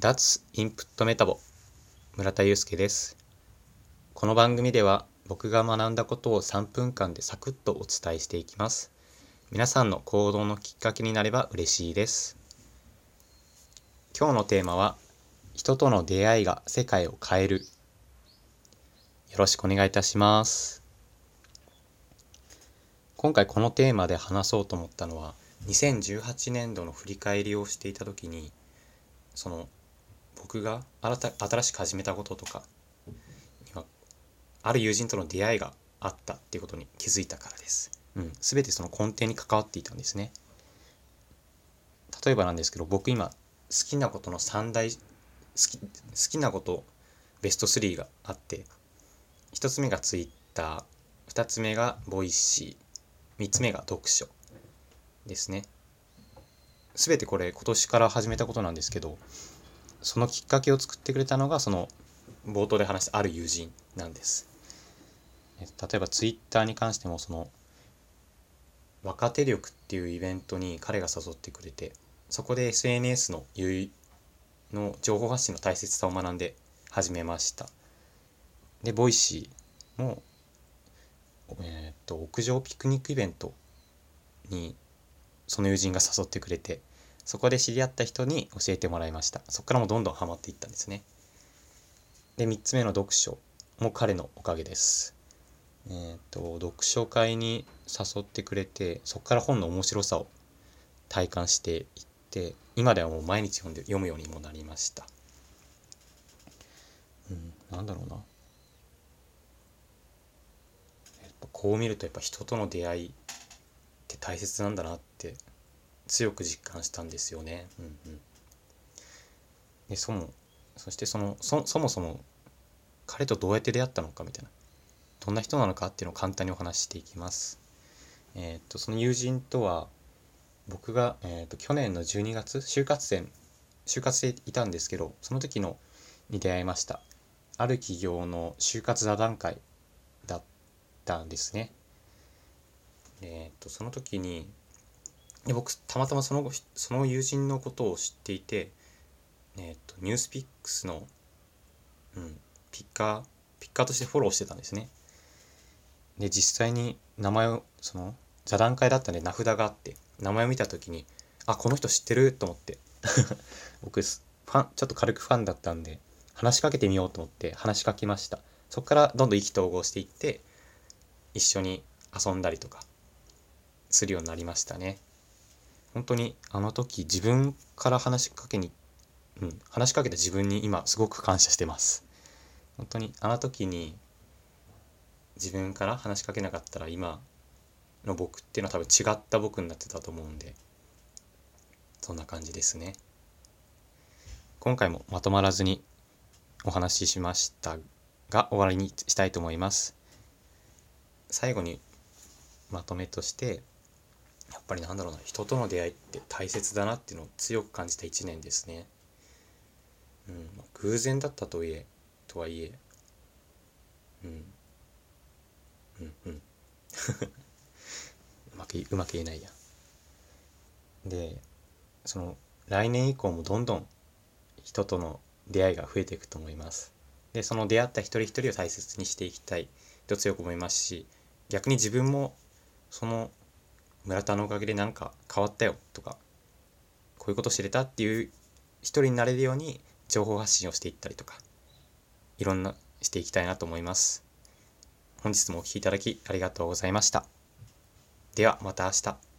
脱インプットメタボ村田祐介です。この番組では僕が学んだことを3分間でサクッとお伝えしていきます。皆さんの行動のきっかけになれば嬉しいです。今日のテーマは人との出会いが世界を変える。よろしくお願いいたします。今回このテーマで話そうと思ったのは2018年度の振り返りをしていた時にその僕が新た新しく始めたこととかある友人との出会いがあったっていうことに気づいたからです。うん、全てその根底に関わっていたんですね。例えばなんですけど僕今好きなことの3大好き好きなことベスト3があって1つ目が Twitter2 つ目がボイシー3つ目が読書ですね。全てこれ今年から始めたことなんですけどそのきっかけを作ってくれたのがその冒頭で話したある友人なんです。例えばツイッターに関してもその若手力っていうイベントに彼が誘ってくれてそこで SNS のの情報発信の大切さを学んで始めました。で、ボイシーも、えー、っと、屋上ピクニックイベントにその友人が誘ってくれてそこで知り合った人に教えてもらいました。そこからもどんどんハマっていったんですね。で3つ目の読書も彼のおかげです。えっ、ー、と読書会に誘ってくれてそこから本の面白さを体感していって今ではもう毎日読んで読むようにもなりました。うんなんだろうな。やっぱこう見るとやっぱ人との出会いって大切なんだなって強く実感したんですよね。うんうん、でそもそしてそのそそもそも彼とどうやって出会ったのかみたいなどんな人なのかっていうのを簡単にお話ししていきます。えー、っとその友人とは僕が、えー、っと去年の12月就活生就活でいたんですけどその時のに出会いました。ある企業の就活座談会だったんですね。えー、っとその時にで僕たまたまそのその友人のことを知っていて、えー、とニュースピックスの、うん、ピッカーピッカーとしてフォローしてたんですね。で実際に名前をその座談会だったんで名札があって名前を見た時にあこの人知ってると思って 僕ファンちょっと軽くファンだったんで話しかけてみようと思って話しかけましたそこからどんどん意気投合していって一緒に遊んだりとかするようになりましたね。本当にあの時自分から話しかけに、うん、話しかけた自分に今すごく感謝してます。本当にあの時に自分から話しかけなかったら今の僕っていうのは多分違った僕になってたと思うんでそんな感じですね。今回もまとまらずにお話ししましたが終わりにしたいと思います。最後にまとめとしてやっぱりなんだろうな人との出会いって大切だなっていうのを強く感じた一年ですね。うん、まあ偶然だったとはいえとはいえうんうんうん うまくうまく言えないや。でその来年以降もどんどん人との出会いが増えていくと思います。でその出会った一人一人を大切にしていきたいと強く思いますし逆に自分もその村田のおかげでなんか変わったよとかこういうこと知れたっていう一人になれるように情報発信をしていったりとかいろんなしていきたいなと思います。本日もお聴きいただきありがとうございました。ではまた明日。